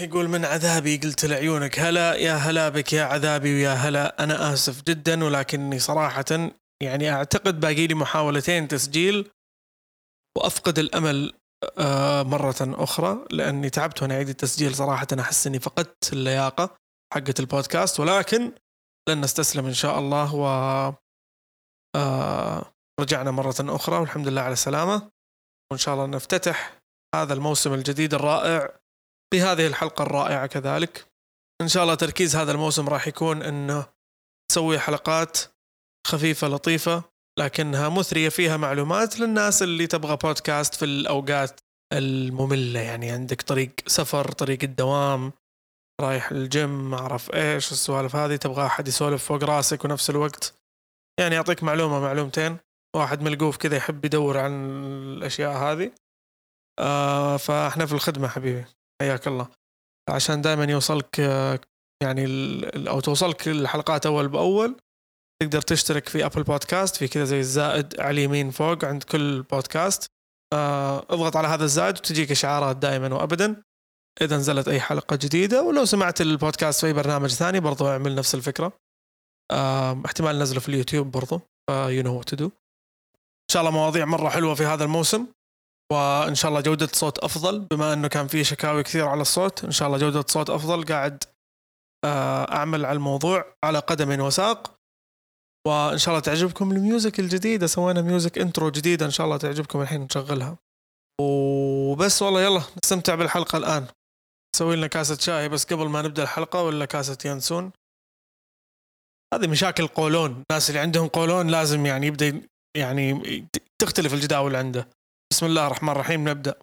يقول من عذابي قلت لعيونك هلا يا هلا بك يا عذابي ويا هلا. أنا آسف جدا ولكني صراحة يعني أعتقد باقي لي محاولتين تسجيل وأفقد الأمل آه، مرة أخرى لأني تعبت وأنا أعيد التسجيل صراحة. أحس أني فقدت اللياقة حقة البودكاست ولكن لن نستسلم إن شاء الله و آه، رجعنا مرة أخرى والحمد لله على السلامة وإن شاء الله نفتتح هذا الموسم الجديد الرائع. بهذه الحلقة الرائعة كذلك. إن شاء الله تركيز هذا الموسم راح يكون أنه نسوي حلقات خفيفة لطيفة لكنها مثرية فيها معلومات للناس اللي تبغى بودكاست في الأوقات المملة. يعني عندك طريق سفر طريق الدوام رايح الجيم ما أعرف إيش السوالف هذه تبغى أحد يسولف فوق راسك ونفس الوقت. يعني يعطيك معلومة معلومتين. واحد ملقوف كذا يحب يدور عن الأشياء هذه. آه فإحنا في الخدمة حبيبي. حياك الله. عشان دائما يوصلك يعني أو توصلك الحلقات أول بأول تقدر تشترك في ابل بودكاست في كذا زي الزائد على اليمين فوق عند كل بودكاست آه، اضغط على هذا الزائد وتجيك إشعارات دائما وابدا. إذا نزلت أي حلقة جديدة ولو سمعت البودكاست في برنامج ثاني برضو أعمل نفس الفكرة. آه، احتمال نزله في اليوتيوب برضو. you know what to do إن شاء الله مواضيع مرة حلوة في هذا الموسم. وإن شاء الله جودة الصوت أفضل بما إنه كان في شكاوي كثير على الصوت إن شاء الله جودة الصوت أفضل. قاعد آه، أعمل على الموضوع على قدم وساق. وإن شاء الله تعجبكم ال music الجديده سوينا music intro جديدة إن شاء الله تعجبكم الحين نشغلها. وبس والله يلا نستمتع بالحلقة الآن. نسوي لنا كاسة شاي بس قبل ما نبدأ الحلقة ولا كاسة ينسون؟ هذه مشاكل قولون. الناس اللي عندهم قولون لازم يعني يبدأ يعني تختلف الجداول عنده. بسم الله الرحمن الرحيم نبدأ.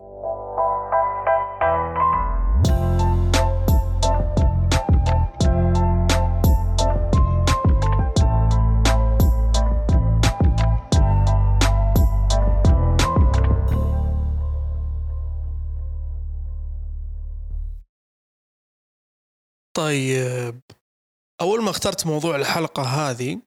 طيب أول ما اخترت موضوع الحلقة هذه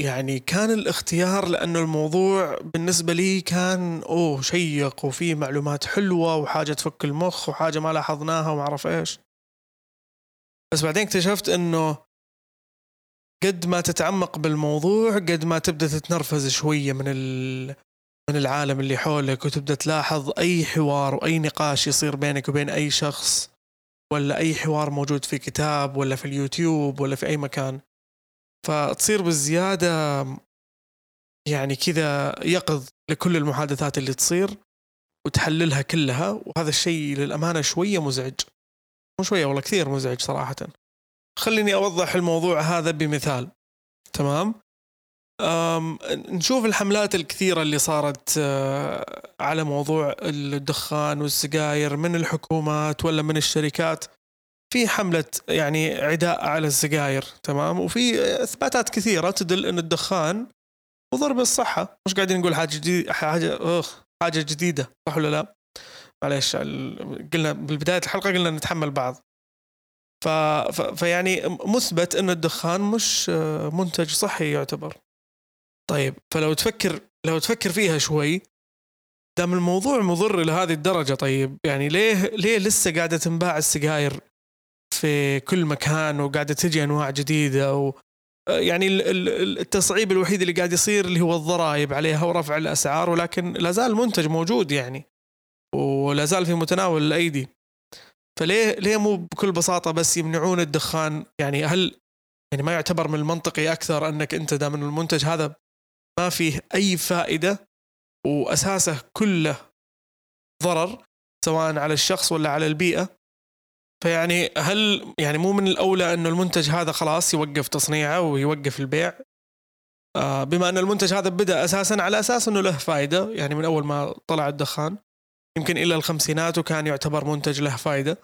يعني كان الاختيار لأنه الموضوع بالنسبة لي كان أوه شيق وفيه معلومات حلوة وحاجة تفك المخ وحاجة ما لاحظناها وما أعرف إيش. بس بعدين اكتشفت أنه قد ما تتعمق بالموضوع قد ما تبدأ تتنرفز شوية من من العالم اللي حولك وتبدأ تلاحظ أي حوار وأي نقاش يصير بينك وبين أي شخص ولا أي حوار موجود في كتاب ولا في اليوتيوب ولا في أي مكان. فتصير بالزيادة يعني كذا يقظ لكل المحادثات اللي تصير وتحللها كلها وهذا الشيء للأمانة شوية مزعج. مو شوية والله كثير مزعج صراحة. خليني أوضح الموضوع هذا بمثال. تمام؟ نشوف الحملات الكثيرة اللي صارت آه، على موضوع الدخان والسجاير من الحكومات ولا من الشركات. في حملة يعني عداء على السجاير تمام؟ وفي إثباتات كثيرة تدل إن الدخان مضر بالصحة. مش قاعدين نقول حاجة جديدة حاجة أخ حاجة جديدة صح ولا لا؟ معليش قلنا بالبداية الحلقة قلنا نتحمل بعض. ف... ف... فيعني مثبت إن الدخان مش منتج صحي يعتبر. طيب فلو تفكر لو تفكر فيها شوي دام الموضوع مضر لهذه الدرجة طيب يعني ليه ليه لسه قاعدة تنباع السجاير في كل مكان وقاعدة تجي أنواع جديدة و يعني التصعيب الوحيد اللي قاعد يصير اللي هو الضرائب عليها ورفع الأسعار ولكن لا زال المنتج موجود يعني ولا زال في متناول الأيدي. فليه ليه مو بكل بساطة بس يمنعون الدخان؟ يعني هل يعني ما يعتبر من المنطقي أكثر أنك أنت دام المنتج هذا ما فيه أي فائدة وأساسه كله ضرر سواء على الشخص ولا على البيئة فيعني هل يعني مو من الأولى إنه المنتج هذا خلاص يوقف تصنيعه ويوقف البيع؟ آه بما إن المنتج هذا بدأ أساسا على أساس إنه له فائده يعني من أول ما طلع الدخان يمكن إلى الخمسينات وكان يعتبر منتج له فائده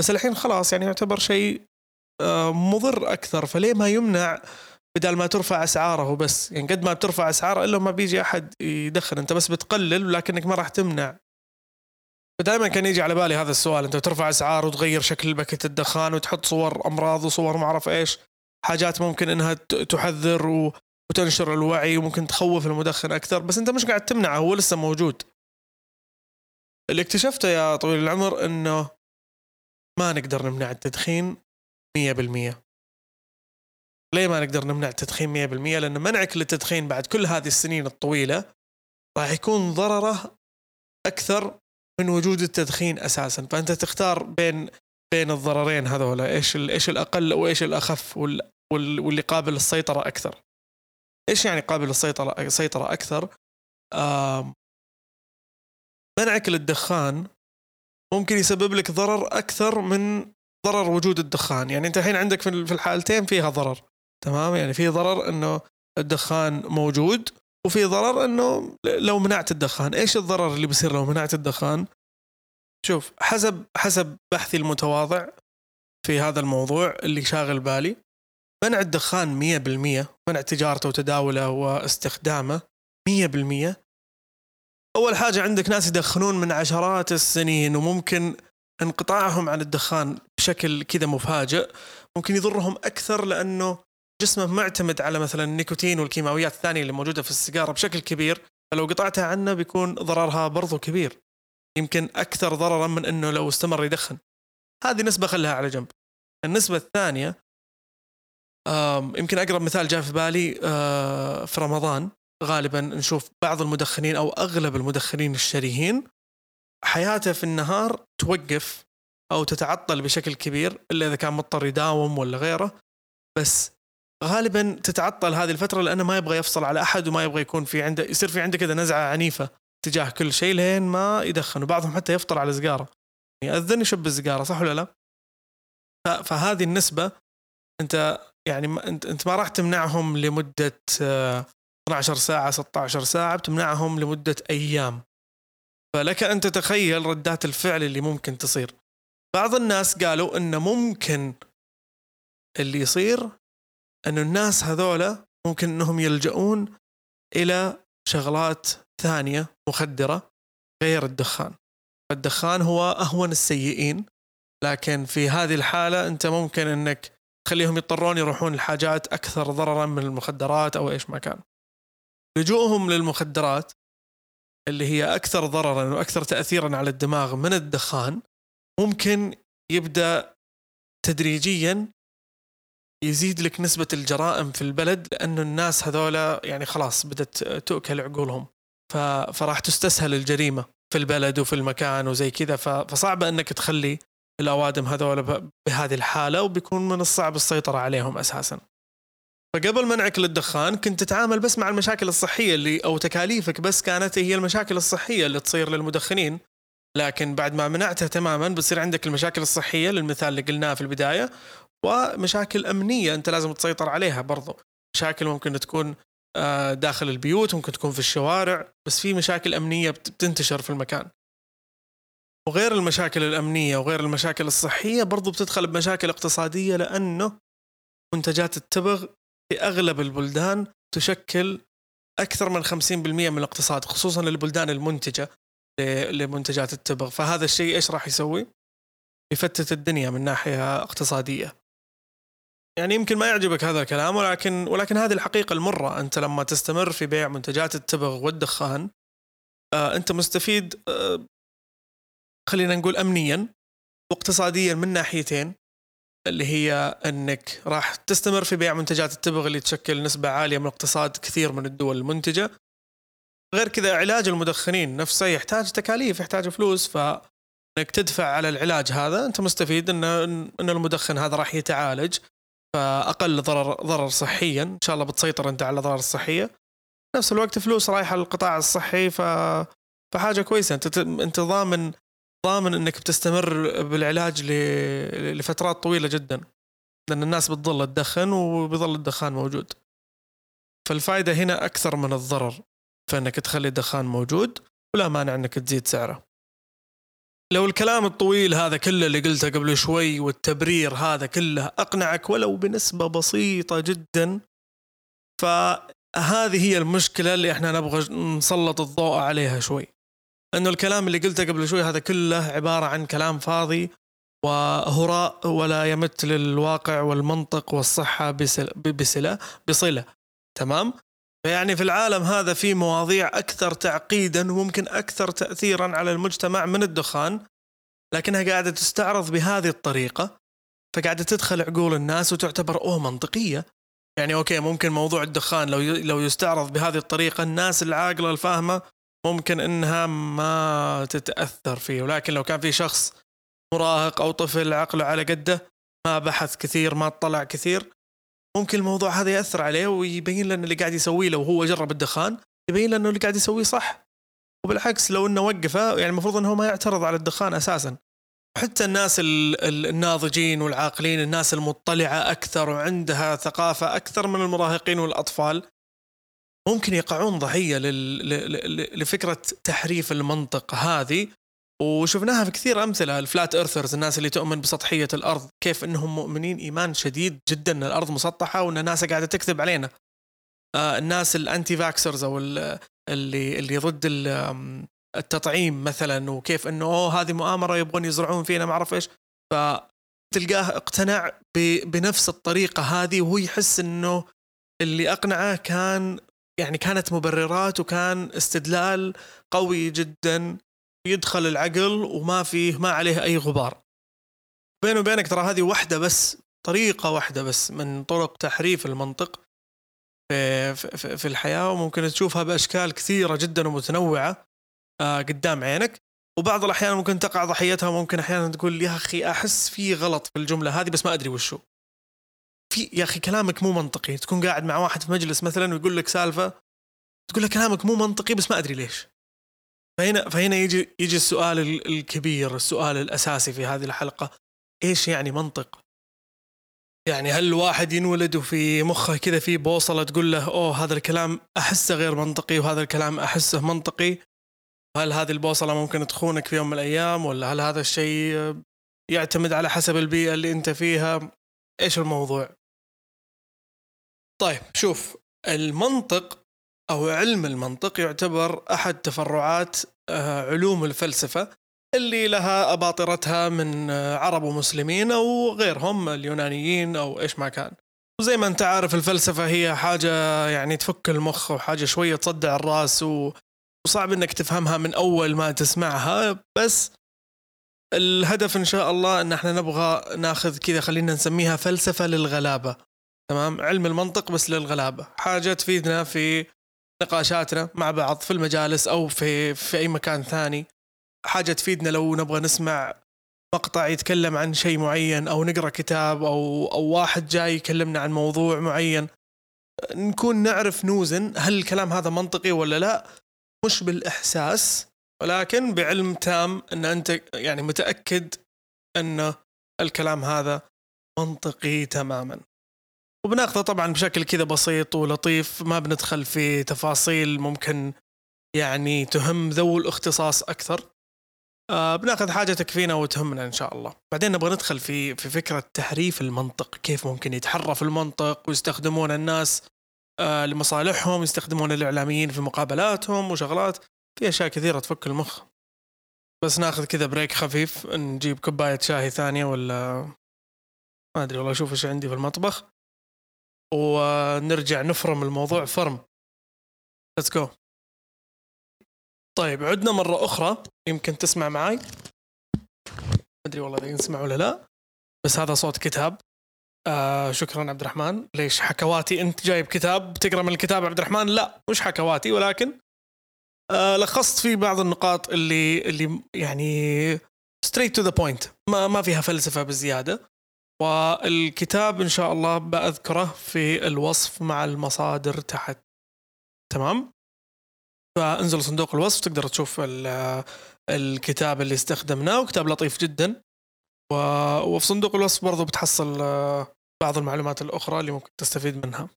بس الحين خلاص يعني يعتبر شيء آه مضر أكثر. فليه ما يمنع بدل ما ترفع أسعاره بس؟ يعني قد ما بترفع أسعاره إلا ما بيجي أحد يدخن. أنت بس بتقلل لكنك ما راح تمنع فدائما كان يجي على بالي هذا السؤال. أنت ترفع أسعار وتغير شكل باكيت الدخان وتحط صور أمراض وصور ما أعرف إيش. حاجات ممكن إنها تحذر وتنشر الوعي وممكن تخوف المدخن أكثر. بس أنت مش قاعد تمنعه هو لسه موجود. اللي اكتشفته يا طويل العمر إنه ما نقدر نمنع التدخين 100% ليه ما نقدر نمنع التدخين 100% لأن منعك للتدخين بعد كل هذه السنين الطويلة راح يكون ضرره أكثر من وجود التدخين أساسا. فأنت تختار بين بين الضررين هذولا إيش إيش الأقل وإيش الأخف واللي قابل للسيطرة أكثر. إيش يعني قابل للسيطره سيطرة أكثر؟ منعك للدخان ممكن يسبب لك ضرر أكثر من ضرر وجود الدخان. يعني أنت الحين عندك في الحالتين فيها ضرر. تمام؟ يعني في ضرر إنه الدخان موجود وفي ضرر إنه لو منعت الدخان إيش الضرر اللي بيصير لو منعت الدخان؟ شوف حسب حسب بحثي المتواضع في هذا الموضوع اللي شاغل بالي منع الدخان 100% منع تجارته وتداوله واستخدامه 100% أول حاجة عندك ناس يدخنون من عشرات السنين وممكن انقطاعهم عن الدخان بشكل كذا مفاجئ ممكن يضرهم أكثر لأنه جسمه معتمد على مثلا النيكوتين والكيماويات الثانية اللي موجودة في السيجارة بشكل كبير فلو قطعتها عنه بيكون ضررها برضو كبير. يمكن أكثر ضررا من أنه لو استمر يدخن. هذه نسبة خلها على جنب. النسبة الثانية يمكن أقرب مثال جاء في بالي آه، في رمضان غالبا نشوف بعض المدخنين أو أغلب المدخنين الشريهين حياته في النهار توقف أو تتعطل بشكل كبير إلا إذا كان مضطر يداوم ولا غيره. بس غالبا تتعطل هذه الفترة لأنه ما يبغى يفصل على أحد وما يبغى يكون في عنده يصير في عنده كذا نزعة عنيفة تجاه كل شيء لين ما يدخن وبعضهم حتى يفطر على سيجاره يأذن يشب السيجاره صح ولا لا؟ فهذه النسبة أنت يعني انت أنت ما راح تمنعهم لمدة 12 ساعة 16 ساعة بتمنعهم لمدة أيام. فلك أن تتخيل ردات الفعل اللي ممكن تصير. بعض الناس قالوا إنه ممكن اللي يصير انه الناس هذولا ممكن أنهم يلجؤون إلى شغلات ثانية مخدرة غير الدخان. الدخان هو أهون السيئين لكن في هذه الحالة أنت ممكن أنك تخليهم يضطرون يروحون لحاجات أكثر ضررا من المخدرات أو إيش ما كان. لجوءهم للمخدرات اللي هي أكثر ضررا وأكثر تأثيرا على الدماغ من الدخان ممكن يبدأ تدريجيا يزيد لك نسبة الجرائم في البلد لأنه الناس هذولا يعني خلاص بدأت تؤكل عقولهم. فراح تستسهل الجريمة في البلد وفي المكان وزي كذا. فصعب أنك تخلي الأوادم هذول بهذه الحالة وبيكون من الصعب السيطرة عليهم أساسا. فقبل منعك للدخان كنت تتعامل بس مع المشاكل الصحية اللي أو تكاليفك بس كانت هي المشاكل الصحية اللي تصير للمدخنين. لكن بعد ما منعتها تماما بتصير عندك المشاكل الصحية للمثال اللي قلناه في البداية. ومشاكل أمنية أنت لازم تسيطر عليها برضو. مشاكل ممكن تكون آه، داخل البيوت ممكن تكون في الشوارع بس في مشاكل أمنية بتنتشر في المكان. وغير المشاكل الأمنية وغير المشاكل الصحية برضو بتدخل بمشاكل اقتصادية لأنه منتجات التبغ في أغلب البلدان تشكل أكثر من 50% من الاقتصاد خصوصا للبلدان المنتجة لمنتجات التبغ. فهذا الشيء إيش راح يسوي؟ يفتت الدنيا من ناحية اقتصادية. يعني يمكن ما يعجبك هذا الكلام ولكن ولكن هذه الحقيقة المرة. أنت لما تستمر في بيع منتجات التبغ والدخان آه أنت مستفيد آه خلينا نقول امنيا واقتصاديا من ناحيتين اللي هي أنك راح تستمر في بيع منتجات التبغ اللي تشكل نسبة عالية من اقتصاد كثير من الدول المنتجة. غير كذا علاج المدخنين نفسه يحتاج تكاليف يحتاج فلوس ف انك تدفع على العلاج هذا أنت مستفيد ان إن المدخن هذا راح يتعالج. فأقل ضرر ضرر صحيا. إن شاء الله بتسيطر أنت على الضرر الصحية. نفس الوقت فلوس رايحة للقطاع الصحي ف فحاجة كويسة. أنت أنت ضامن ضامن إنك بتستمر بالعلاج ل... لفترات طويلة جدا. لأن الناس بتظل تدخن وبيظل الدخان موجود. فالفائده هنا أكثر من الضرر فإنك تخلي الدخان موجود ولا مانع إنك تزيد سعره. لو الكلام الطويل هذا كله اللي قلته قبل شوي والتبرير هذا كله أقنعك ولو بنسبة بسيطة جدا فهذه هي المشكلة اللي إحنا نبغى نسلط الضوء عليها شوي. إنه الكلام اللي قلته قبل شوي هذا كله عبارة عن كلام فاضي وهراء ولا يمت للواقع والمنطق والصحة بصلة بصلة. تمام؟ فيعني في العالم هذا في مواضيع أكثر تعقيدا وممكن أكثر تأثيرا على المجتمع من الدخان لكنها قاعدة تستعرض بهذه الطريقة فقاعدة تدخل عقول الناس وتعتبر أوه منطقية. يعني أوكي ممكن موضوع الدخان لو لو يستعرض بهذه الطريقة الناس العاقلة الفاهمة ممكن إنها ما تتأثر فيه. ولكن لو كان في شخص مراهق أو طفل عقله على قده ما بحث كثير ما اطلع كثير ممكن الموضوع هذا يأثر عليه ويبين لنا اللي قاعد يسويه لو هو جرب الدخان يبين لنا اللي قاعد يسويه صح. وبالعكس لو إنه وقفه يعني المفروض إنه ما يعترض على الدخان أساسا. حتى الناس الناضجين والعاقلين الناس المطلعة أكثر وعندها ثقافة أكثر من المراهقين والأطفال ممكن يقعون ضحية لفكرة تحريف المنطق هذه وشفناها في كثير أمثلة الفلات إرثرز الناس اللي تؤمن بسطحية الأرض كيف أنهم مؤمنين إيمان شديد جدا أن الأرض مسطحة وأن الناس قاعدة تكذب علينا. آه الناس الأنتي فاكسرز أو اللي اللي ضد التطعيم مثلا وكيف إنه أوه هذه مؤامرة يبغون يزرعون فينا ما أعرف إيش. فتلقاه اقتنع بنفس الطريقة هذه وهو يحس إنه اللي أقنعه كان يعني كانت مبررات وكان استدلال قوي جدا. يدخل العقل وما فيه ما عليه أي غبار. بيني وبينك ترى هذه واحدة بس طريقة واحدة بس من طرق تحريف المنطق في, في, في الحياة وممكن تشوفها بأشكال كثيرة جدا ومتنوعة آه، قدام عينك. وبعض الأحيان ممكن تقع ضحيتها ممكن أحيانا تقول يا أخي أحس في غلط في الجملة هذه بس ما أدري وشو. في يا أخي كلامك مو منطقي. تكون قاعد مع واحد في مجلس مثلا ويقول لك سالفة تقول له كلامك مو منطقي بس ما أدري ليش. فهنا فهنا يجي يجي السؤال الكبير السؤال الأساسي في هذه الحلقة. إيش يعني منطق؟ يعني هل الواحد ينولد وفي مخه كذا في بوصلة تقول له أوه هذا الكلام أحسه غير منطقي وهذا الكلام أحسه منطقي هل هذه البوصلة ممكن تخونك في يوم من الأيام؟ ولا هل هذا الشيء يعتمد على حسب البيئة اللي أنت فيها؟ إيش الموضوع؟ طيب شوف المنطق أو علم المنطق يعتبر أحد تفرعات آه، علوم الفلسفة اللي لها أباطرتها من آه، عرب ومسلمين أو غيرهم اليونانيين أو إيش ما كان. وزي ما أنت عارف الفلسفة هي حاجة يعني تفك المخ وحاجة شوية تصدع الرأس وصعب إنك تفهمها من أول ما تسمعها بس الهدف إن شاء الله إن إحنا نبغى ناخذ كذا خلينا نسميها فلسفة للغلابة. تمام؟ علم المنطق بس للغلابة. حاجة تفيدنا في نقاشاتنا مع بعض في المجالس أو في في أي مكان ثاني. حاجة تفيدنا لو نبغى نسمع مقطع يتكلم عن شيء معين أو نقرأ كتاب أو أو واحد جاي يكلمنا عن موضوع معين. نكون نعرف نوزن هل الكلام هذا منطقي ولا لا. مش بالإحساس ولكن بعلم تام إن أنت يعني متأكد إن الكلام هذا منطقي تماما. وبناخذه طبعا بشكل كذا بسيط ولطيف ما بندخل في تفاصيل ممكن يعني تهم ذو الاختصاص أكثر. آه بناخذ حاجة تكفينا وتهمنا إن شاء الله. بعدين نبغى ندخل في في فكرة تحريف المنطق كيف ممكن يتحرف المنطق ويستخدمون الناس آه، لمصالحهم يستخدمون الإعلاميين في مقابلاتهم وشغلات. في أشياء كثيرة تفك المخ. بس ناخذ كذا بريك خفيف نجيب كوباية شاي ثانية ولا ما أدري والله أشوف إيش عندي في المطبخ. ونرجع نفرم الموضوع فرم. let's go طيب عدنا مرة أخرى. يمكن تسمع معي أدري والله إذا ينسمع ولا لا. بس هذا صوت كتاب. آه شكرا عبد الرحمن. ليش حكواتي؟ أنت جايب كتاب؟ تقرأ من الكتاب عبد الرحمن؟ لا مش حكواتي ولكن آه لخصت فيه بعض النقاط اللي اللي يعني straight to the point ما ما فيها فلسفة بزيادة. والكتاب إن شاء الله بأذكره في الوصف مع المصادر تحت. تمام؟ فانزل صندوق الوصف تقدر تشوف الكتاب اللي استخدمناه وكتاب لطيف جدا. وفي صندوق الوصف برضو بتحصل آه، بعض المعلومات الأخرى اللي ممكن تستفيد منها.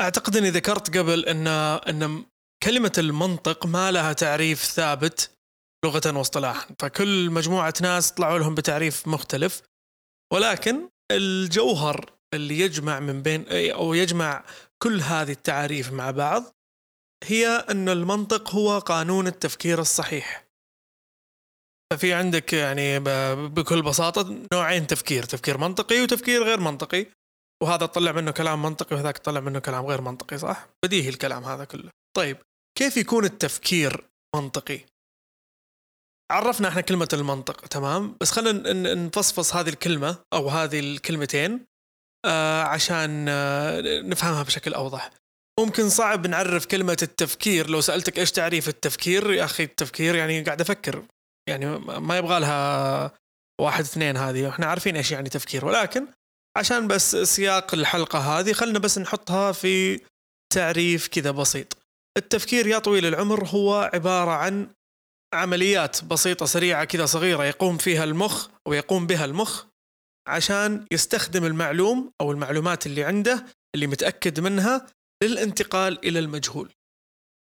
أعتقد أني ذكرت قبل أن أن كلمة المنطق ما لها تعريف ثابت لغة واصطلاحا. فكل مجموعة ناس طلعوا لهم بتعريف مختلف. ولكن الجوهر اللي يجمع من بين أو يجمع كل هذه التعاريف مع بعض هي أن المنطق هو قانون التفكير الصحيح ففي عندك يعني بكل بساطة نوعين تفكير تفكير منطقي وتفكير غير منطقي وهذا طلع منه كلام منطقي وهذاك طلع منه كلام غير منطقي صح؟ بديهي الكلام هذا كله طيب كيف يكون التفكير منطقي؟ عرفنا إحنا كلمة المنطق تمام؟ بس خلينا نفصفص هذه الكلمة أو هذه الكلمتين آه عشان آه نفهمها بشكل أوضح. ممكن صعب نعرف كلمة التفكير. لو سألتك إيش تعريف التفكير يا أخي التفكير يعني قاعد أفكر. يعني ما يبغى لها واحد اثنين هذه. إحنا عارفين إيش يعني تفكير. ولكن عشان بس سياق الحلقة هذه خلنا بس نحطها في تعريف كذا بسيط. التفكير يا طويل العمر هو عبارة عن عمليات بسيطة سريعة كذا صغيرة يقوم فيها المخ أو يقوم بها المخ عشان يستخدم المعلوم أو المعلومات اللي عنده اللي متأكد منها للانتقال إلى المجهول.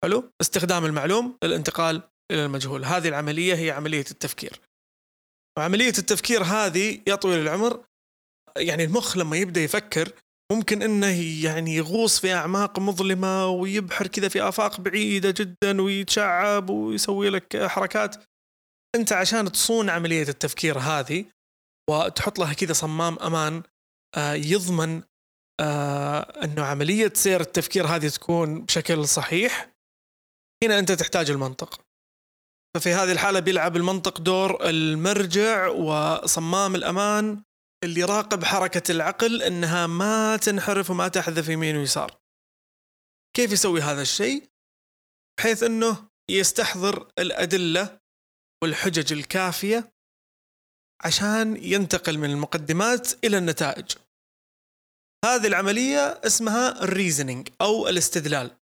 حلو؟ استخدام المعلوم للانتقال إلى المجهول. هذه العملية هي عملية التفكير. وعملية التفكير هذه يا طويل العمر يعني المخ لما يبدأ يفكر ممكن إنه يعني يغوص في أعماق مظلمة ويبحر كذا في آفاق بعيدة جدا ويتشعب ويسوي لك حركات. أنت عشان تصون عملية التفكير هذه وتحط لها كذا صمام أمان آه، يضمن آه، أنه عملية سير التفكير هذه تكون بشكل صحيح هنا أنت تحتاج المنطق. ففي هذه الحالة بيلعب المنطق دور المرجع وصمام الأمان اللي يراقب حركة العقل أنها ما تنحرف وما تحذف يمين ويسار. كيف يسوي هذا الشيء؟ بحيث أنه يستحضر الأدلة والحجج الكافية عشان ينتقل من المقدمات إلى النتائج. هذه العملية اسمها الريزنينج أو الاستدلال.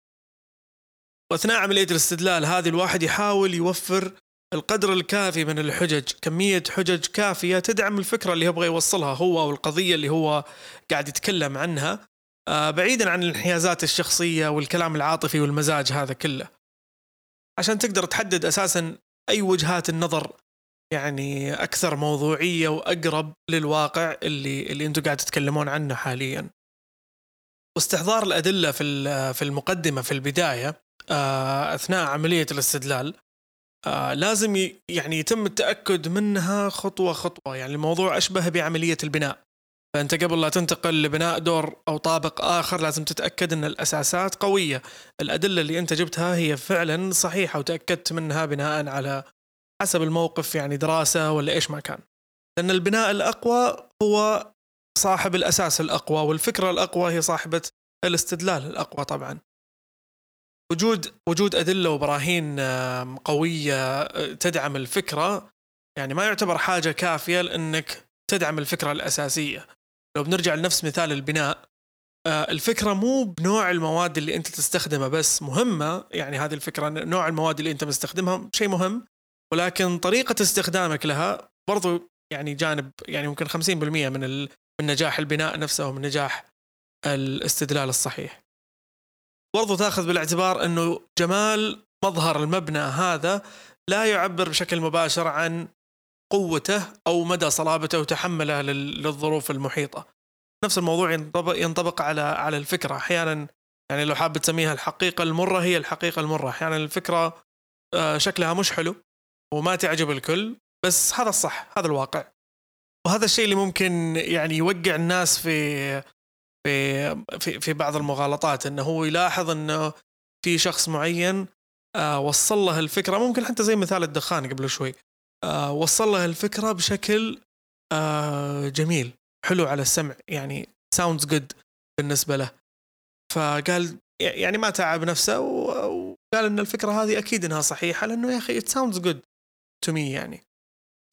وأثناء عملية الاستدلال هذه الواحد يحاول يوفر القدر الكافي من الحجج كمية حجج كافية تدعم الفكرة اللي يبغى يوصلها هو أو القضية اللي هو قاعد يتكلم عنها آه، بعيدا عن الانحيازات الشخصية والكلام العاطفي والمزاج هذا كله. عشان تقدر تحدد أساسا أي وجهات النظر يعني أكثر موضوعية وأقرب للواقع اللي اللي أنتم قاعد تتكلمون عنه حاليا. واستحضار الأدلة في في المقدمة في البداية آه، أثناء عملية الاستدلال آه لازم يعني يتم التأكد منها خطوة خطوة. يعني الموضوع أشبه بعملية البناء. فأنت قبل لا تنتقل لبناء دور أو طابق آخر لازم تتأكد إن الأساسات قوية. الأدلة اللي أنت جبتها هي فعلا صحيحة وتأكدت منها بناء على حسب الموقف يعني دراسة ولا إيش ما كان. لأن البناء الأقوى هو صاحب الأساس الأقوى والفكرة الأقوى هي صاحبة الاستدلال الأقوى طبعا. وجود وجود أدلة وبراهين قوية آه، تدعم الفكرة يعني ما يعتبر حاجة كافية لأنك تدعم الفكرة الأساسية. لو بنرجع لنفس مثال البناء آه، الفكرة مو بنوع المواد اللي أنت تستخدمها بس مهمة يعني هذه الفكرة نوع المواد اللي أنت مستخدمها شيء مهم ولكن طريقة استخدامك لها برضو يعني جانب يعني ممكن 50% من من نجاح البناء نفسه ومن نجاح الاستدلال الصحيح. برضو تاخذ بالاعتبار انه جمال مظهر المبنى هذا لا يعبر بشكل مباشر عن قوته أو مدى صلابته وتحمله للظروف المحيطة. نفس الموضوع ينطبق ينطبق على على الفكرة أحيانا يعني لو حاب تسميها الحقيقة المرة هي الحقيقة المرة، أحيانا الفكرة آه، شكلها مش حلو وما تعجب الكل بس هذا الصح هذا الواقع. وهذا الشيء اللي ممكن يعني يوقع الناس في في في في بعض المغالطات إنه هو يلاحظ إنه في شخص معين آه وصل له الفكرة ممكن حتى زي مثال الدخان قبل شوي آه وصل له الفكرة بشكل آه جميل حلو على السمع يعني sounds good بالنسبة له. فقال يعني ما تعب نفسه وقال إن الفكرة هذه أكيد إنها صحيحة لأنه يا أخي it sounds good تو مي يعني.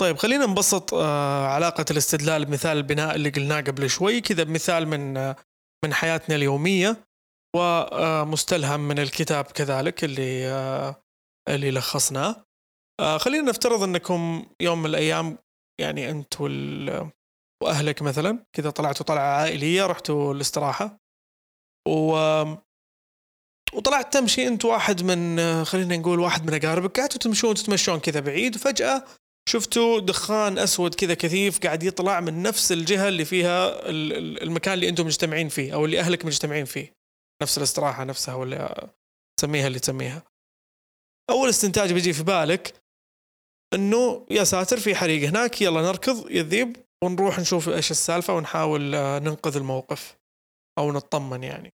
طيب خلينا نبسط آه، علاقة الاستدلال بمثال البناء اللي قلناه قبل شوي كذا بمثال من آه، من حياتنا اليومية ومستلهم من الكتاب كذلك اللي آه، اللي لخصناه. خلينا نفترض أنكم يوم من الأيام يعني أنت وأهلك مثلا كذا طلعتوا طلعة عائلية رحتوا الاستراحة و وطلعت تمشي أنت واحد من خلينا نقول واحد من أقاربك قعدتوا تمشون تتمشون كذا بعيد وفجأة شفتوا دخان أسود كذا كثيف قاعد يطلع من نفس الجهة اللي فيها المكان اللي أنتم مجتمعين فيه أو اللي أهلك مجتمعين فيه. نفس الاستراحة نفسها ولا تسميها اللي تسميها. أول استنتاج بيجي في بالك إنه يا ساتر في حريق هناك يلا نركض يذيب ونروح نشوف إيش السالفة ونحاول آه، ننقذ الموقف. أو نطمن يعني.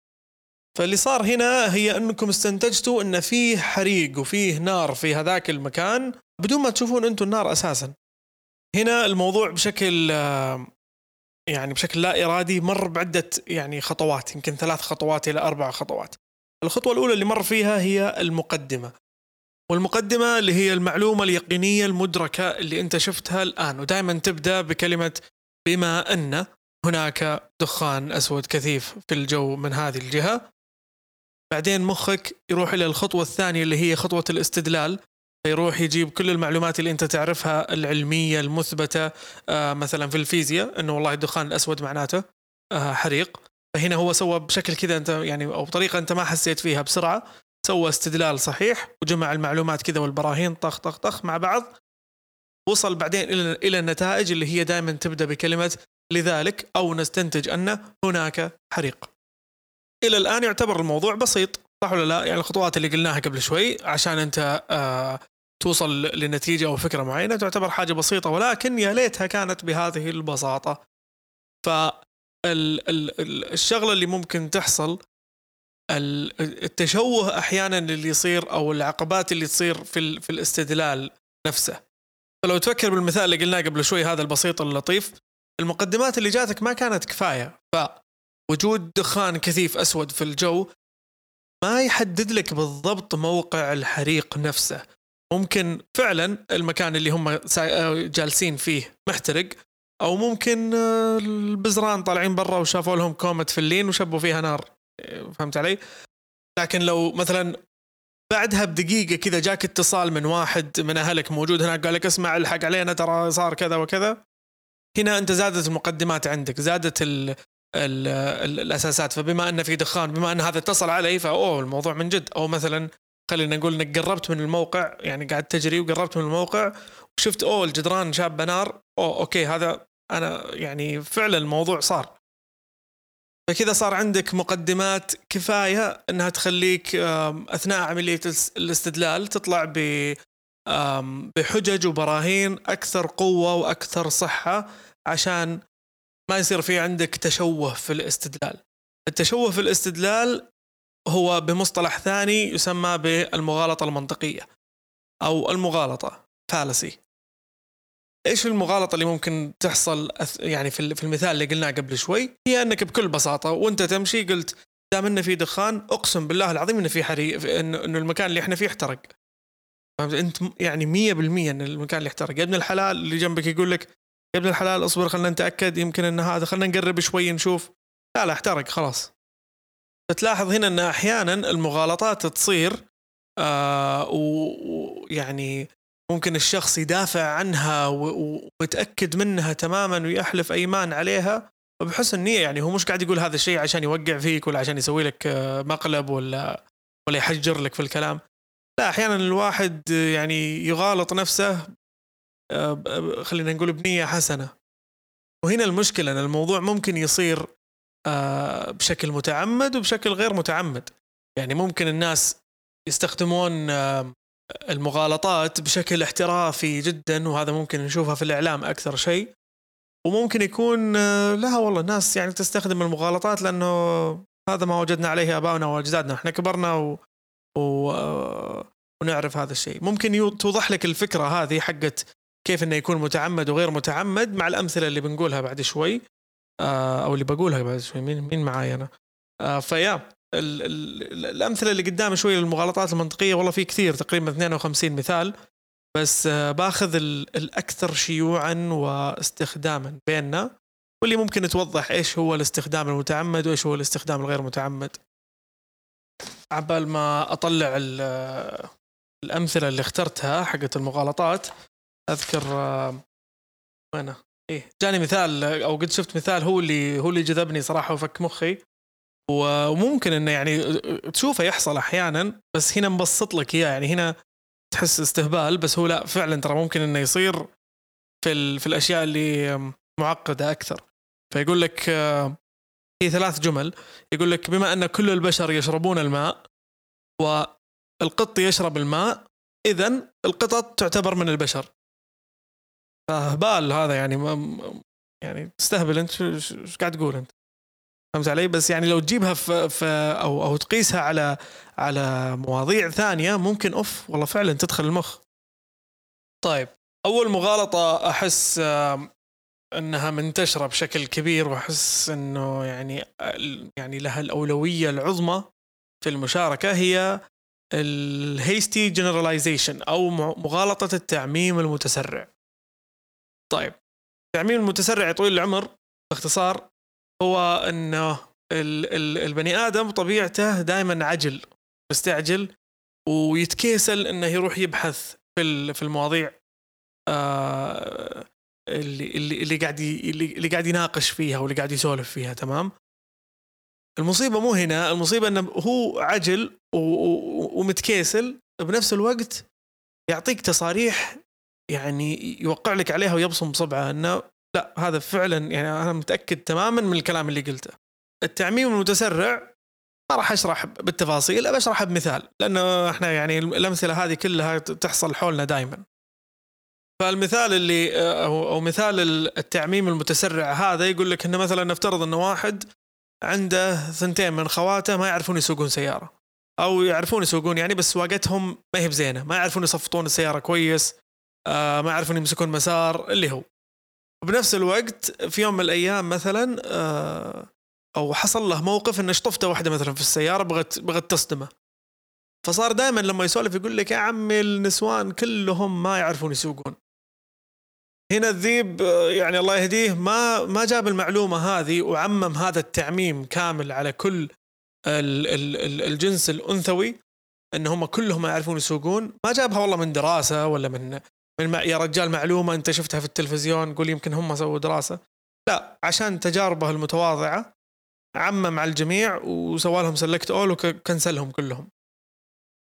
فاللي صار هنا هي إنكم استنتجتوا إن فيه حريق وفيه نار في هذاك المكان. بدون ما تشوفون أنتم النار أساسا. هنا الموضوع بشكل آه، يعني بشكل لا إرادي مر بعدة يعني خطوات يمكن ثلاث خطوات إلى أربع خطوات. الخطوة الأولى اللي مر فيها هي المقدمة. والمقدمة اللي هي المعلومة اليقينية المدركة اللي أنت شفتها الآن. ودائما تبدأ بكلمة بما أن هناك دخان أسود كثيف في الجو من هذه الجهة. بعدين مخك يروح إلى الخطوة الثانية اللي هي خطوة الاستدلال. فيروح يجيب كل المعلومات اللي انت تعرفها العلمية المثبتة آه مثلا في الفيزياء إنه والله الدخان الأسود معناته آه حريق. فهنا هو سوى بشكل كذا أنت يعني أو بطريقة أنت ما حسيت فيها بسرعة سوى استدلال صحيح وجمع المعلومات كذا والبراهين طخ طخ طخ مع بعض. وصل بعدين إلى إلى النتائج اللي هي دائما تبدأ بكلمة لذلك أو نستنتج أن هناك حريق. إلى الآن يعتبر الموضوع بسيط. صح ولا لا؟ يعني الخطوات اللي قلناها قبل شوي عشان أنت آه توصل لنتيجة أو فكرة معينة تعتبر حاجة بسيطة ولكن يا ليتها كانت بهذه البساطة. ف الشغلة اللي ممكن تحصل التشوه أحيانا اللي يصير أو العقبات اللي تصير في في الاستدلال نفسه فلو تفكر بالمثال اللي قلناه قبل شوي هذا البسيط اللطيف المقدمات اللي جاتك ما كانت كفاية فوجود دخان كثيف أسود في الجو ما يحدد لك بالضبط موقع الحريق نفسه. ممكن فعلا المكان اللي هم جالسين فيه محترق أو ممكن آه، البزران طالعين برا وشافوا لهم كومة فلين وشبوا فيها نار. فهمت علي؟ لكن لو مثلا بعدها بدقيقة كذا جاك اتصال من واحد من أهلك موجود هناك قال لك اسمع الحق علينا ترى صار كذا وكذا. هنا أنت زادت المقدمات عندك زادت ال ال ال الأساسات. فبما ان في دخان بما أن هذا اتصل علي فأوه الموضوع من جد. أو مثلا خلينا نقول إنك قربت من الموقع يعني قاعد تجري وقربت من الموقع وشفت أوه الجدران شابه نار أوه أوكي هذا أنا يعني فعلا الموضوع صار. فكذا صار عندك مقدمات كفاية إنها تخليك أثناء عملية الاستدلال تطلع ب بحجج وبراهين أكثر قوة وأكثر صحة عشان ما يصير في عندك تشوه في الاستدلال. التشوه في الاستدلال هو بمصطلح ثاني يسمى بالمغالطة المنطقية أو المغالطة فالسي إيش المغالطة اللي ممكن تحصل يعني في المثال اللي قلناه قبل شوي؟ هي أنك بكل بساطة وأنت تمشي قلت دام إنه في دخان أقسم بالله العظيم إنه في حريق انه المكان اللي إحنا فيه احترق. فهمت؟ أنت يعني 100% إن المكان اللي احترق. يا ابن الحلال اللي جنبك يقول لك يا ابن الحلال اصبر خلينا نتأكد. يمكن إن هذا خلينا نقرب شوي نشوف. لا لا احترق خلاص. فتلاحظ هنا إن أحيانا المغالطات تصير آه ويعني ممكن الشخص يدافع عنها ومتاكد منها تماما ويحلف أيمان عليها. وبحسن نيه يعني هو مش قاعد يقول هذا الشيء عشان يوقع فيك ولا عشان يسوي لك آه، مقلب ولا ولا يحجر لك في الكلام. لا أحيانا الواحد يعني يغالط نفسه آه، خلينا نقول بنية حسنة. وهنا المشكلة إن الموضوع ممكن يصير آه، بشكل متعمد وبشكل غير متعمد. يعني ممكن الناس يستخدمون المغالطات بشكل احترافي جدا وهذا ممكن نشوفها في الإعلام أكثر شيء. وممكن يكون آه، لا والله الناس يعني تستخدم المغالطات لأنه هذا ما وجدنا عليه ابائنا وأجدادنا. إحنا كبرنا و... و... آه، ونعرف هذا الشيء. ممكن توضح لك الفكرة هذه حقت كيف إنه يكون متعمد وغير متعمد مع الأمثلة اللي بنقولها بعد شوي آه، أو اللي بقولها بعد شوي مين مين معاي أنا؟ فيا ال ال الأمثلة اللي قدام شوي للمغالطات المنطقية والله في كثير تقريبا 52 مثال بس آه، باخذ الأكثر شيوعا واستخداما بيننا واللي ممكن توضح إيش هو الاستخدام المتعمد وإيش هو الاستخدام الغير متعمد. عبال ما أطلع الأمثلة اللي اخترتها حقت المغالطات أذكر آه، وينه؟ إيه جاني مثال أو قد شفت مثال هو اللي هو اللي جذبني صراحة وفك مخي. وممكن إنه يعني تشوفه يحصل أحيانا بس هنا مبسط لك إياه. يعني هنا تحس استهبال بس هو لا فعلا ترى ممكن إنه يصير في في الأشياء اللي معقدة أكثر. فيقول لك في ثلاث جمل. يقول لك بما أن كل البشر يشربون الماء والقط يشرب الماء اذا القطط تعتبر من البشر. فهبال هذا يعني يعني تستهبل أنت. إيش قاعد تقول أنت؟ فهمت علي؟ بس يعني لو تجيبها في, في أو أو تقيسها على على مواضيع ثانية ممكن أوف والله فعلا تدخل المخ. طيب أول مغالطة أحس إنها منتشرة بشكل كبير وأحس إنه يعني يعني لها الأولوية العظمى في المشاركة هي ال hasty generalization أو مغالطة التعميم المتسرع. طيب. التعميم المتسرع طويل العمر باختصار هو انه البني آدم طبيعته دائما عجل مستعجل ويتكيسل أنه يروح يبحث في في المواضيع آه، اللي اللي اللي قاعد اللي قاعد يناقش فيها واللي قاعد يسولف فيها تمام؟ المصيبة مو هنا المصيبة أنه هو عجل ومتكيسل بنفس الوقت يعطيك تصاريح يعني يوقع لك عليها ويبصم بصبعه إنه لا هذا فعلا يعني أنا متأكد تماما من الكلام اللي قلته. التعميم المتسرع ما راح أشرح بالتفاصيل أبى أشرحها بمثال لأنه إحنا يعني الأمثلة هذه كلها تحصل حولنا دائما فالمثال اللي أو مثال التعميم المتسرع هذا يقول لك إنه مثلا نفترض إنه واحد عنده ثنتين من خواته ما يعرفون يسوقون سيارة أو يعرفون يسوقون يعني بس سواقتهم ما هي بزينة ما يعرفون يصفطون السيارة كويس آه ما يعرفون يمسكون مسار اللي هو. بنفس الوقت في يوم من الأيام مثلا آه أو حصل له موقف إنه شطفته واحدة مثلا في السيارة بغت بغت تصدمه. فصار دائما لما يسولف يقول لك يا عمي النسوان كلهم ما يعرفون يسوقون. هنا الذيب يعني الله يهديه ما ما جاب المعلومة هذه وعمم هذا التعميم كامل على كل الجنس الأنثوي إن هم كلهم ما يعرفون يسوقون. ما جابها والله من دراسة ولا من من يا رجال معلومة أنت شفتها في التلفزيون قول يمكن هم سووا دراسة. لا عشان تجاربه المتواضعة عمم على الجميع وسوى لهم سلكت اول وكنسلهم كلهم.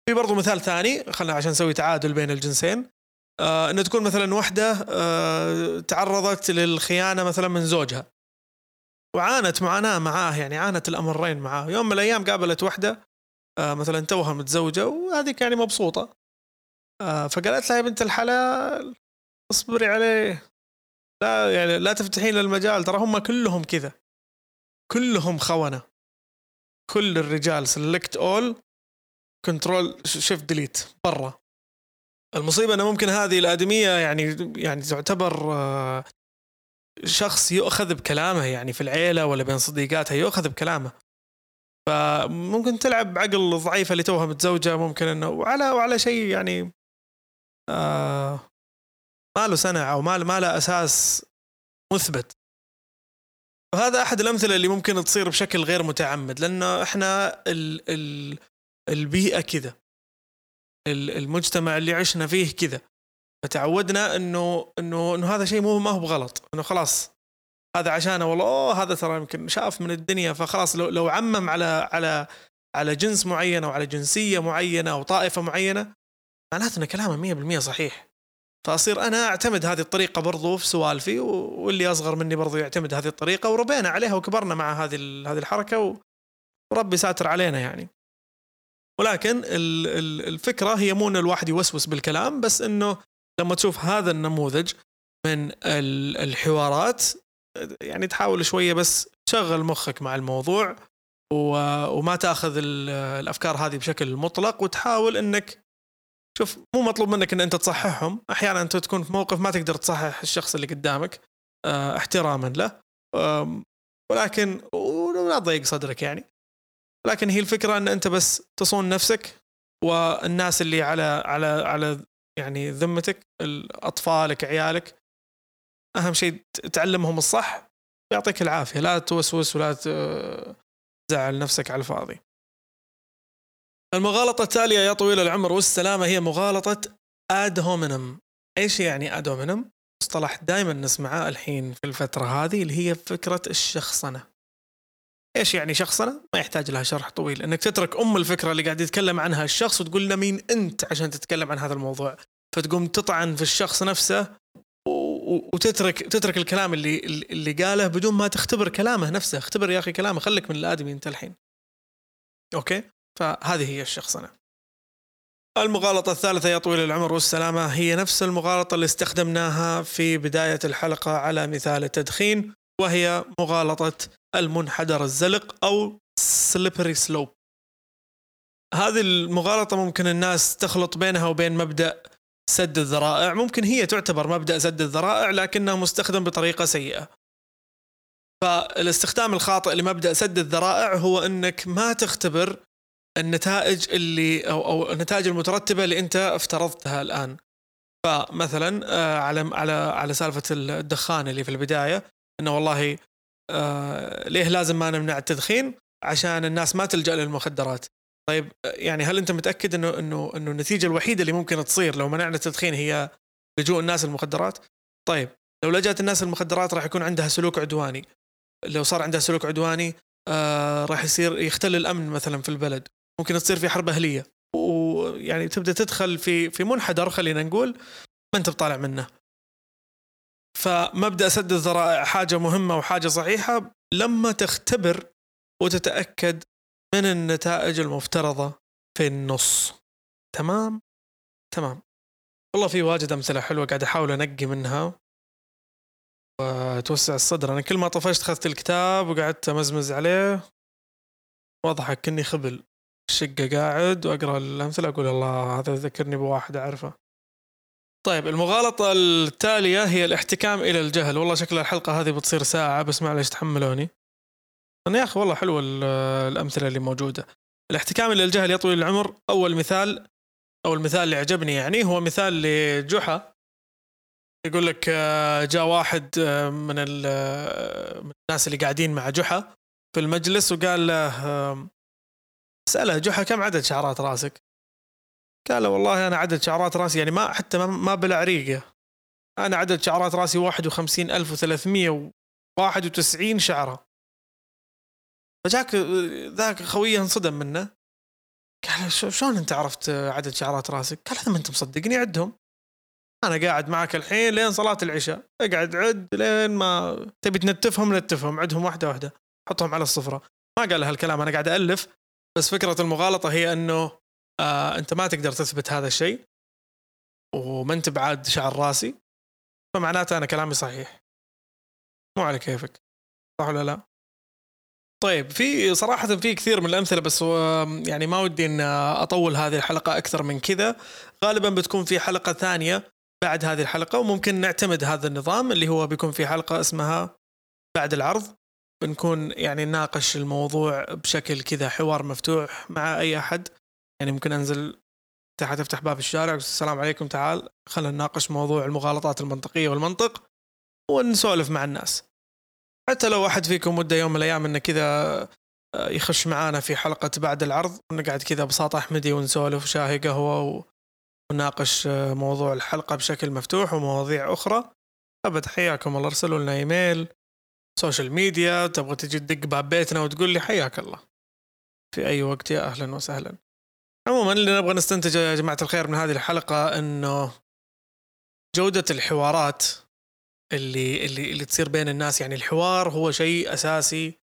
في برضو مثال ثاني خلنا عشان نسوي تعادل بين الجنسين. آه انه تكون مثلا وحدة آه تعرضت للخيانة مثلا من زوجها. وعانت معاناة معاه يعني عانت الأمرين معاه. يوم من الأيام قابلت وحدة آه مثلا توها متزوجة وهذيك يعني مبسوطة. آه فقالت لها يا بنت الحلال اصبري عليه. لا يعني لا تفتحين المجال ترى هم كلهم كذا. كلهم خونة. كل الرجال سلكت اول control shift delete برا. المصيبة إنه ممكن هذه الآدمية يعني يعني تعتبر آه، شخص يؤخذ بكلامه يعني في العيلة ولا بين صديقاتها يؤخذ بكلامه. فممكن تلعب بعقل الضعيفه اللي توها متزوجة ممكن إنه وعلى وعلى شيء يعني آه ما له سنة أو ما ما له أساس مثبت. وهذا أحد الأمثلة اللي ممكن تصير بشكل غير متعمد لأنه إحنا ال ال البيئة كذا. المجتمع اللي عشنا فيه كذا. فتعودنا انه انه إنه هذا شيء مو ما هو بغلط. إنه خلاص هذا عشانه والله أوه هذا ترى يمكن شاف من الدنيا. فخلاص لو لو عمم على على على جنس معين أو على جنسية معينة أو طائفة معينة معناته إن كلامه 100% صحيح. فأصير أنا أعتمد هذه الطريقة برضو في سوالفي واللي أصغر مني برضو يعتمد هذه الطريقة وربينا عليها وكبرنا مع هذه هذه الحركة وربي ساتر علينا يعني. ولكن الفكرة هي مو إن الواحد يوسوس بالكلام بس إنه لما تشوف هذا النموذج من الحوارات يعني تحاول شوية بس تشغل مخك مع الموضوع وما تأخذ الأفكار هذه بشكل مطلق وتحاول إنك شوف مو مطلوب منك إن أنت تصححهم. أحيانا أنت تكون في موقف ما تقدر تصحح الشخص اللي قدامك آه احتراما له. ولكن ولا تضيق صدرك يعني. لكن هي الفكرة إن أنت بس تصون نفسك والناس اللي على على على يعني ذمتك اطفالك عيالك أهم شيء تعلمهم الصح يعطيك العافية. لا توسوس ولا تزعل نفسك على الفاضي. المغالطة التالية يا طويل العمر والسلامة هي مغالطة اد هومينم إيش يعني اد هومينم؟ مصطلح دائما نسمعه الحين في الفترة هذه اللي هي فكرة الشخصنة. إيش يعني شخصنة؟ ما يحتاج لها شرح طويل. إنك تترك أم الفكرة اللي قاعد يتكلم عنها الشخص وتقول له مين أنت عشان تتكلم عن هذا الموضوع. فتقوم تطعن في الشخص نفسه وتترك تترك الكلام اللي اللي قاله بدون ما تختبر كلامه نفسه. اختبر يا أخي كلامه خليك من الآدمي أنت الحين. أوكي؟ فهذه هي الشخصنة المغالطة الثالثة يا طويل العمر والسلامة هي نفس المغالطة اللي استخدمناها في بداية الحلقة على مثال التدخين وهي مغالطة المنحدر الزلق أو slippery slope. هذه المغالطة ممكن الناس تخلط بينها وبين مبدأ سد الذرائع. ممكن هي تعتبر مبدأ سد الذرائع لكنه مستخدم بطريقة سيئة. فالاستخدام الخاطئ لمبدأ سد الذرائع هو إنك ما تختبر النتائج اللي أو أو النتائج المترتبة اللي أنت افترضتها الآن. فمثلا آه، على على على سالفة الدخان اللي في البداية إنه والله آه، ليه لازم ما نمنع التدخين؟ عشان الناس ما تلجأ للمخدرات. طيب يعني هل أنت متأكد انه انه إنه النتيجة الوحيدة اللي ممكن تصير لو منعنا التدخين هي لجوء الناس للمخدرات طيب لو لجأت الناس للمخدرات راح يكون عندها سلوك عدواني. لو صار عندها سلوك عدواني آه راح يصير يختل الأمن مثلا في البلد. ممكن تصير في حرب أهلية. ويعني تبدأ تدخل في في منحدر خلينا نقول ما أنت بطالع منه. فمبدأ سد الذرائع حاجة مهمة وحاجة صحيحة لما تختبر وتتأكد من النتائج المفترضة في النص. تمام؟ تمام. والله في واجد أمثلة حلوة قاعد أحاول أنقي منها. وتوسع الصدر. أنا كل ما طفشت اخذت الكتاب وقعدت أمزمز عليه. واضح كني خبل. الشقه قاعد وأقرأ الأمثلة أقول الله هذا ذكرني بواحد أعرفه. طيب المغالطة التالية هي الاحتكام إلى الجهل. والله شكل الحلقة هذه بتصير ساعة بس معلش تحملوني. أنا يا أخي والله حلوة الأمثلة اللي موجودة. الاحتكام إلى الجهل يا طويل العمر. أول مثال أو المثال اللي عجبني يعني هو مثال لجحا. يقول لك آه، جاء واحد آه، آه، من الناس اللي قاعدين مع جحا في المجلس وقال له سأله جحا كم عدد شعرات رأسك؟ قال له والله أنا عدد شعرات رأسي يعني ما حتى ما بلا عريقة أنا عدد شعرات رأسي 51391 شعرة. فجاك ذاك خويه انصدم منه. قال شلون أنت عرفت عدد شعرات رأسك؟ قال هذا ما أنت مصدقني عدهم أنا قاعد معك الحين لين صلاة العشاء. اقعد عد لين ما تبي تنتفهم نتفهم عدهم واحدة واحدة. حطهم على الصفرة. ما قال هالكلام أنا قاعد الف بس فكرة المغالطة هي إنه آه أنت ما تقدر تثبت هذا الشيء وما أنت بعاد شعر راسي فمعناته أنا كلامي صحيح. مو على كيفك. صح ولا لا؟ طيب في صراحة في كثير من الأمثلة بس يعني ما ودي أن أطول هذه الحلقة أكثر من كذا. غالبا بتكون في حلقة ثانية بعد هذه الحلقة وممكن نعتمد هذا النظام اللي هو بيكون في حلقة اسمها بعد العرض. بنكون يعني نناقش الموضوع بشكل كذا حوار مفتوح مع أي أحد. يعني ممكن أنزل تحت أفتح باب الشارع السلام عليكم تعال. خلينا نناقش موضوع المغالطات المنطقية والمنطق ونسولف مع الناس. حتى لو أحد فيكم وده يوم من الأيام إنه كذا آه، يخش معانا في حلقة بعد العرض ونقعد كذا بساط أحمدي ونسولف شاهي قهوة ونناقش آه، موضوع الحلقة بشكل مفتوح ومواضيع أخرى. أبد حياكم الله. ارسلوا لنا email. social media تبغى تجي تدق باب بيتنا وتقول لي حياك الله. في أي وقت يا أهلا وسهلا. عموما اللي نبغى نستنتج يا جماعة الخير من هذه الحلقة أنه جودة الحوارات اللي اللي اللي تصير بين الناس يعني الحوار هو شيء أساسي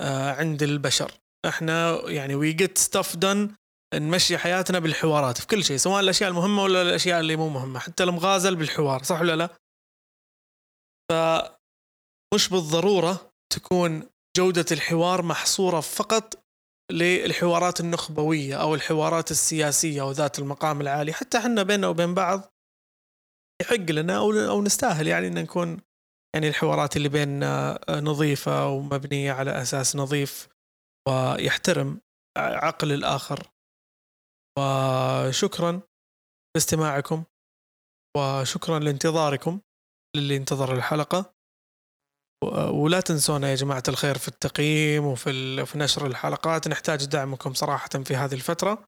آه، عند البشر. إحنا يعني وي جيت ستاف دن نمشي حياتنا بالحوارات في كل شيء سواء الأشياء المهمة ولا الأشياء اللي مو مهمة حتى المغازل بالحوار صح ولا لا؟ فمش بالضرورة تكون جودة الحوار محصورة فقط للحوارات النخبوية أو الحوارات السياسية أو ذات المقام العالي؟ حتى إحنا بيننا وبين بعض يحق لنا أو أو نستاهل يعني إن نكون يعني الحوارات اللي بيننا نظيفة ومبنية على أساس نظيف ويحترم عقل الآخر. وشكرا لاستماعكم وشكرا لانتظاركم للي انتظر الحلقة. ولا تنسونا يا جماعة الخير في التقييم وفي في نشر الحلقات. نحتاج دعمكم صراحة في هذه الفترة.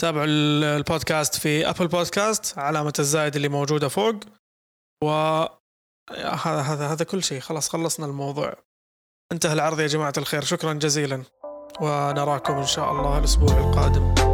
تابعوا البودكاست في أبل بودكاست علامة الزائد اللي موجودة فوق. و هذا هذا هذا كل شيء. خلاص خلصنا الموضوع. انتهى العرض يا جماعة الخير. شكرا جزيلا. ونراكم إن شاء الله الأسبوع القادم.